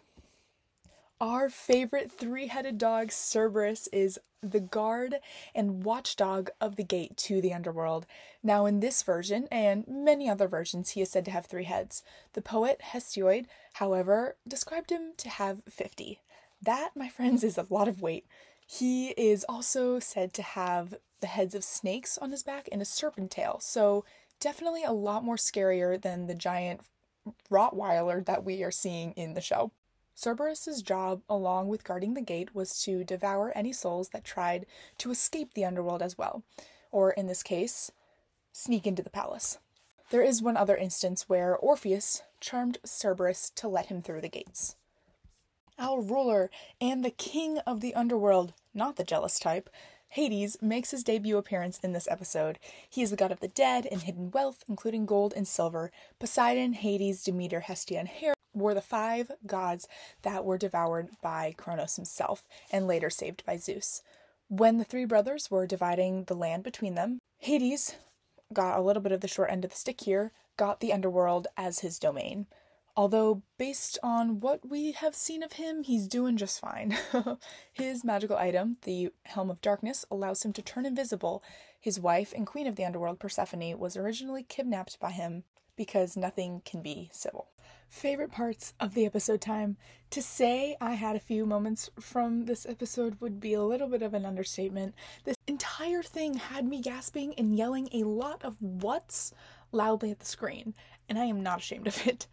Our favorite three headed dog, Cerberus, is the guard and watchdog of the gate to the underworld. Now, in this version, and many other versions, he is said to have three heads. The poet Hesiod, however, described him to have 50. That, my friends, is a lot of weight. He is also said to have the heads of snakes on his back and a serpent tail, so definitely a lot more scarier than the giant Rottweiler that we are seeing in the show. Cerberus's job, along with guarding the gate, was to devour any souls that tried to escape the underworld as well, or in this case, sneak into the palace. There is one other instance where Orpheus charmed Cerberus to let him through the gates. Our ruler and the king of the underworld, not the jealous type, Hades makes his debut appearance in this episode. He is the god of the dead and hidden wealth, including gold and silver. Poseidon, Hades, Demeter, Hestia, and Hera were the five gods that were devoured by Kronos himself and later saved by Zeus. When the three brothers were dividing the land between them, Hades got a little bit of the short end of the stick here, got the underworld as his domain. Although, based on what we have seen of him, he's doing just fine. his magical item, the Helm of Darkness, allows him to turn invisible. His wife and queen of the underworld, Persephone, was originally kidnapped by him because nothing can be civil favorite parts of the episode time. To say I had a few moments from this episode would be a little bit of an understatement. This entire thing had me gasping and yelling a lot of what's loudly at the screen, and I am not ashamed of it.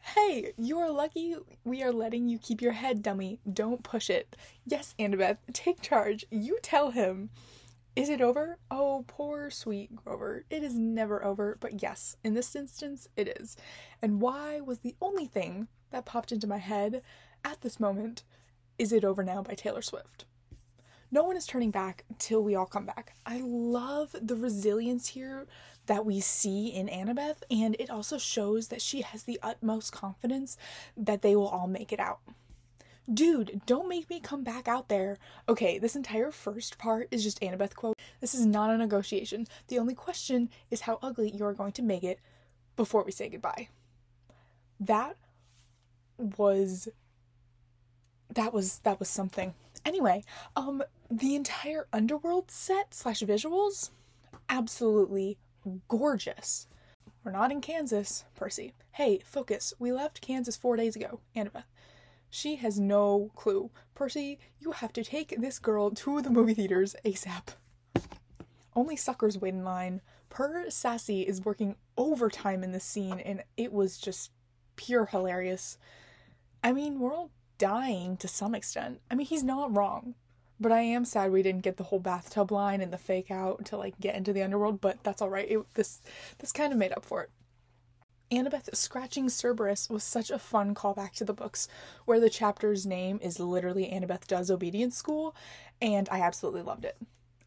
Hey, you are lucky we are letting you keep your head, dummy. Don't push it. Yes, Annabeth, take charge. You tell him. Is it over? Oh, poor sweet Grover. It is never over, but yes, in this instance, it is. And why was the only thing that popped into my head at this moment Is It Over Now by Taylor Swift. No one is turning back till we all come back. I love the resilience here that we see in Annabeth, and it also shows that she has the utmost confidence that they will all make it out. Dude, don't make me come back out there. Okay, this entire first part is just Annabeth quote. This is not a negotiation. The only question is how ugly you are going to make it before we say goodbye. That was that was that was something. Anyway, um the entire underworld set slash visuals absolutely gorgeous. We're not in Kansas, Percy. Hey, focus. We left Kansas four days ago, Annabeth. She has no clue. Percy, you have to take this girl to the movie theaters ASAP. Only suckers wait in line. Per Sassy is working overtime in this scene, and it was just pure hilarious. I mean, we're all dying to some extent. I mean, he's not wrong. But I am sad we didn't get the whole bathtub line and the fake out to like get into the underworld, but that's all right. It, this this kind of made up for it. Annabeth scratching Cerberus was such a fun callback to the books, where the chapter's name is literally Annabeth Does Obedience School, and I absolutely loved it.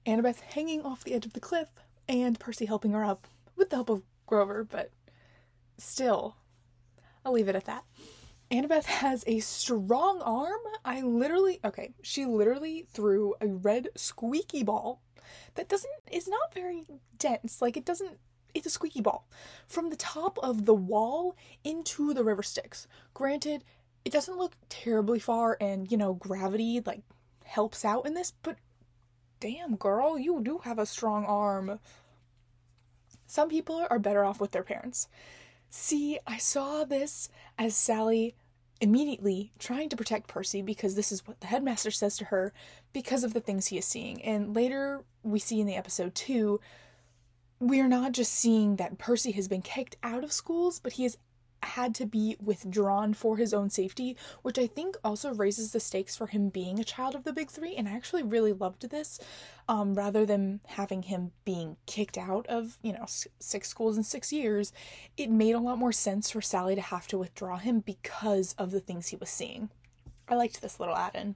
Annabeth hanging off the edge of the cliff, and Percy helping her up with the help of Grover, but still, I'll leave it at that. Annabeth has a strong arm. I literally, okay, she literally threw a red squeaky ball that doesn't, is not very dense. Like, it doesn't, it's a squeaky ball from the top of the wall into the river Styx. Granted, it doesn't look terribly far, and, you know, gravity, like, helps out in this, but damn, girl, you do have a strong arm. Some people are better off with their parents. See, I saw this as Sally immediately trying to protect Percy because this is what the headmaster says to her because of the things he is seeing. And later we see in the episode too, we are not just seeing that Percy has been kicked out of schools, but he has had to be withdrawn for his own safety, which I think also raises the stakes for him being a child of the big three. And I actually really loved this, um, rather than having him being kicked out of, you know, six schools in six years. It made a lot more sense for Sally to have to withdraw him because of the things he was seeing. I liked this little add in.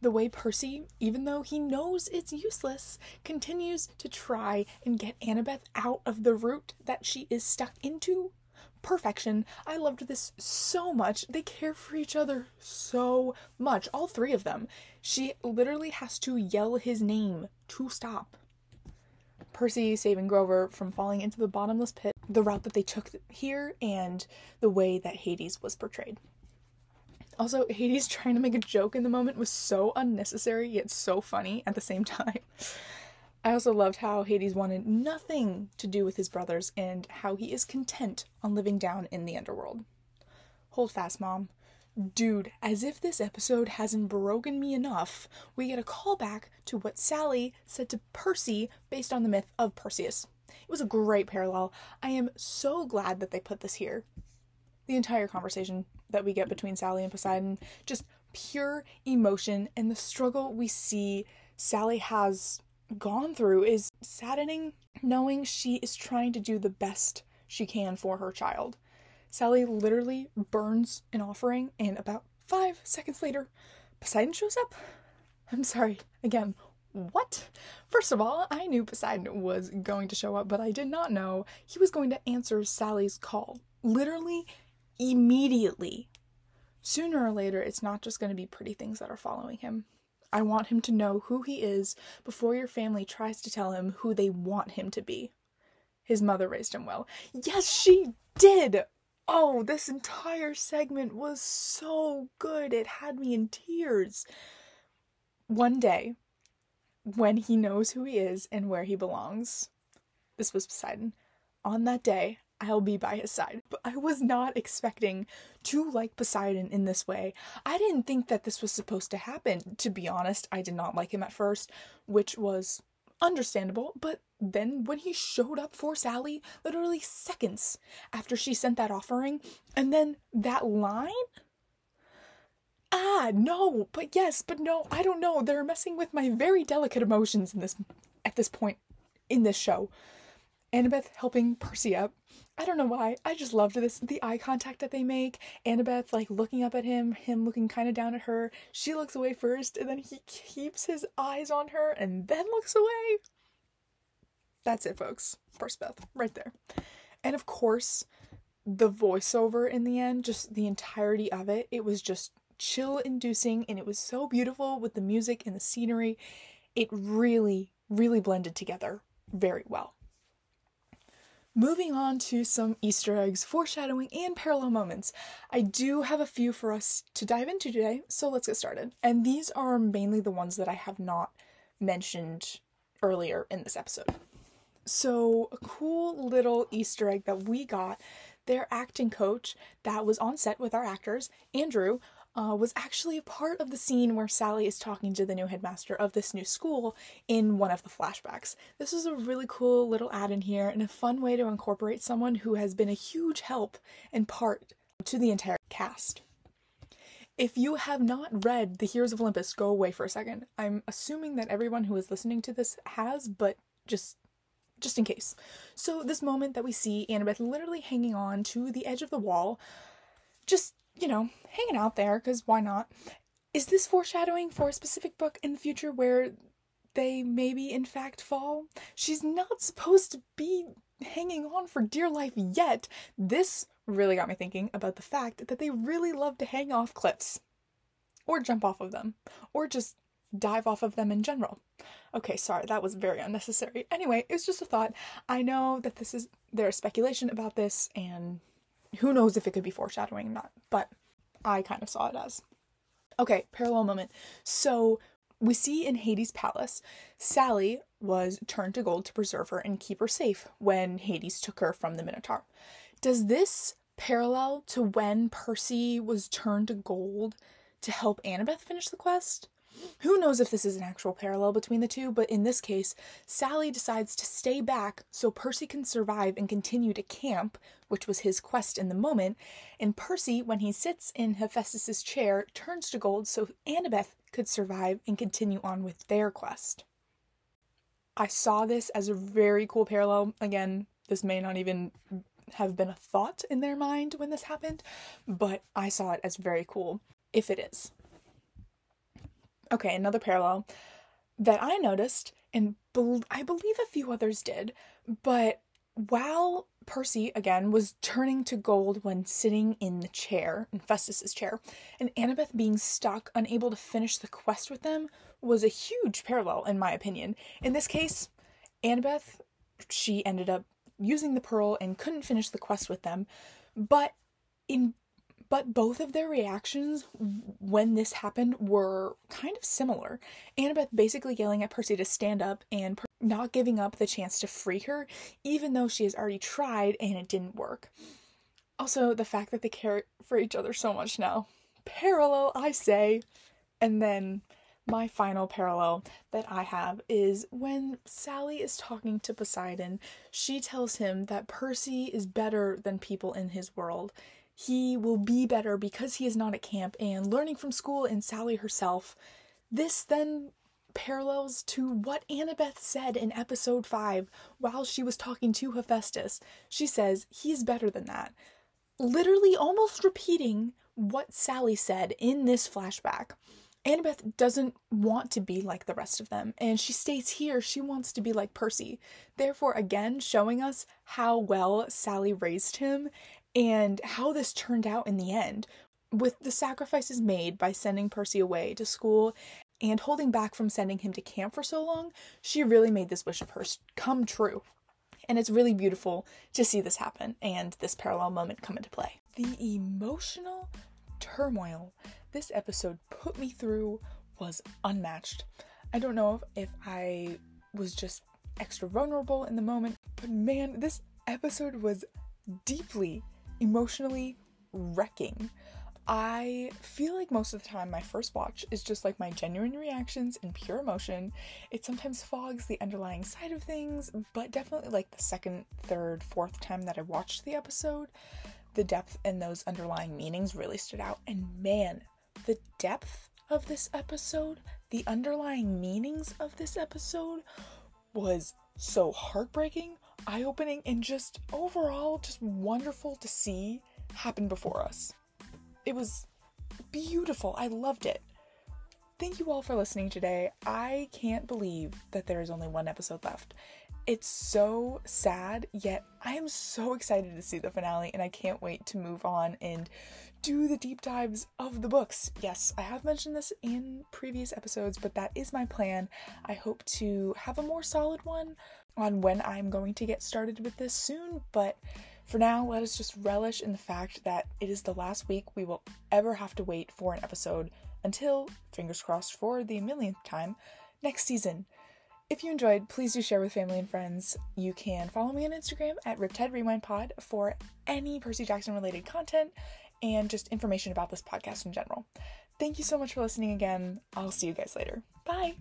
The way Percy, even though he knows it's useless, continues to try and get Annabeth out of the route that she is stuck into perfection. I loved this so much. They care for each other so much, all three of them. She literally has to yell his name to stop. Percy saving Grover from falling into the bottomless pit, the route that they took here, and the way that Hades was portrayed. Also, Hades trying to make a joke in the moment was so unnecessary yet so funny at the same time. I also loved how Hades wanted nothing to do with his brothers and how he is content on living down in the underworld. Hold fast, Mom. Dude, as if this episode hasn't broken me enough, we get a callback to what Sally said to Percy based on the myth of Perseus. It was a great parallel. I am so glad that they put this here. The entire conversation that we get between Sally and Poseidon, just pure emotion and the struggle we see Sally has gone through is saddening knowing she is trying to do the best she can for her child. Sally literally burns an offering, and about five seconds later, Poseidon shows up. I'm sorry, again, what? First of all, I knew Poseidon was going to show up, but I did not know he was going to answer Sally's call. Literally, immediately. Sooner or later, it's not just going to be pretty things that are following him. I want him to know who he is before your family tries to tell him who they want him to be. His mother raised him well. Yes, she did! Oh, this entire segment was so good. It had me in tears. One day, when he knows who he is and where he belongs, this was Poseidon. On that day, I'll be by his side. But I was not expecting to like Poseidon in this way. I didn't think that this was supposed to happen. To be honest, I did not like him at first, which was understandable. But then when he showed up for Sally, literally seconds after she sent that offering, and then that line. Ah, no, but yes, but no, I don't know. They're messing with my very delicate emotions in this at this point in this show Annabeth helping Percy up. I don't know why. I just loved this. The eye contact that they make. Annabeth like looking up at him, him looking kind of down at her. She looks away first, and then he keeps his eyes on her and then looks away. That's it, folks. Percabeth, right there. And of course, the voiceover in the end, just the entirety of it, it was just chill inducing and it was so beautiful with the music and the scenery. It really, really blended together very well. Moving on to some Easter eggs, foreshadowing, and parallel moments. I do have a few for us to dive into today, so let's get started. And these are mainly the ones that I have not mentioned earlier in this episode. So, a cool little Easter egg that we got their acting coach that was on set with our actors, Andrew, uh, was actually a part of the scene where Sally is talking to the new headmaster of this new school in one of the flashbacks. This was a really cool little add in here and a fun way to incorporate someone who has been a huge help and part to the entire cast. If you have not read The Heroes of Olympus, go away for a second. I'm assuming that everyone who is listening to this has, but just just in case. So this moment that we see Annabeth literally hanging on to the edge of the wall, just you know, hanging out there, because why not? Is this foreshadowing for a specific book in the future where they maybe in fact fall? She's not supposed to be hanging on for dear life yet. This really got me thinking about the fact that they really love to hang off cliffs, or jump off of them, or just dive off of them in general. Okay, sorry, that was very unnecessary. Anyway, it was just a thought. I know that this is there's speculation about this and who knows if it could be foreshadowing or not, but I kind of saw it as. Okay, parallel moment. So we see in Hades' palace, Sally was turned to gold to preserve her and keep her safe when Hades took her from the Minotaur. Does this parallel to when Percy was turned to gold to help Annabeth finish the quest? Who knows if this is an actual parallel between the two, but in this case, Sally decides to stay back so Percy can survive and continue to camp, which was his quest in the moment, and Percy, when he sits in Hephaestus's chair, turns to gold so Annabeth could survive and continue on with their quest. I saw this as a very cool parallel. Again, this may not even have been a thought in their mind when this happened, but I saw it as very cool if it is. Okay, another parallel that I noticed, and be- I believe a few others did, but while Percy again was turning to gold when sitting in the chair, in Festus's chair, and Annabeth being stuck, unable to finish the quest with them, was a huge parallel in my opinion. In this case, Annabeth, she ended up using the pearl and couldn't finish the quest with them, but in but both of their reactions when this happened were kind of similar. Annabeth basically yelling at Percy to stand up and per- not giving up the chance to free her, even though she has already tried and it didn't work. Also, the fact that they care for each other so much now. Parallel, I say. And then my final parallel that I have is when Sally is talking to Poseidon, she tells him that Percy is better than people in his world he will be better because he is not at camp and learning from school and Sally herself. This then parallels to what Annabeth said in episode 5 while she was talking to Hephaestus. She says, He's better than that. Literally almost repeating what Sally said in this flashback. Annabeth doesn't want to be like the rest of them, and she states here she wants to be like Percy. Therefore, again, showing us how well Sally raised him and how this turned out in the end, with the sacrifices made by sending Percy away to school and holding back from sending him to camp for so long, she really made this wish of hers come true. And it's really beautiful to see this happen and this parallel moment come into play. The emotional turmoil this episode put me through was unmatched. I don't know if I was just extra vulnerable in the moment, but man, this episode was deeply emotionally wrecking. I feel like most of the time my first watch is just like my genuine reactions and pure emotion. It sometimes fogs the underlying side of things, but definitely like the second, third, fourth time that I watched the episode, the depth and those underlying meanings really stood out. And man, the depth of this episode, the underlying meanings of this episode was so heartbreaking, eye opening and just overall just wonderful to see happen before us. It was beautiful. I loved it. Thank you all for listening today. I can't believe that there is only one episode left. It's so sad, yet I am so excited to see the finale and I can't wait to move on and do the deep dives of the books. Yes, I have mentioned this in previous episodes, but that is my plan. I hope to have a more solid one on when I'm going to get started with this soon, but for now, let us just relish in the fact that it is the last week we will ever have to wait for an episode until, fingers crossed for the millionth time, next season. If you enjoyed, please do share with family and friends. You can follow me on Instagram at Riptide Rewind Pod for any Percy Jackson related content and just information about this podcast in general. Thank you so much for listening again. I'll see you guys later. Bye.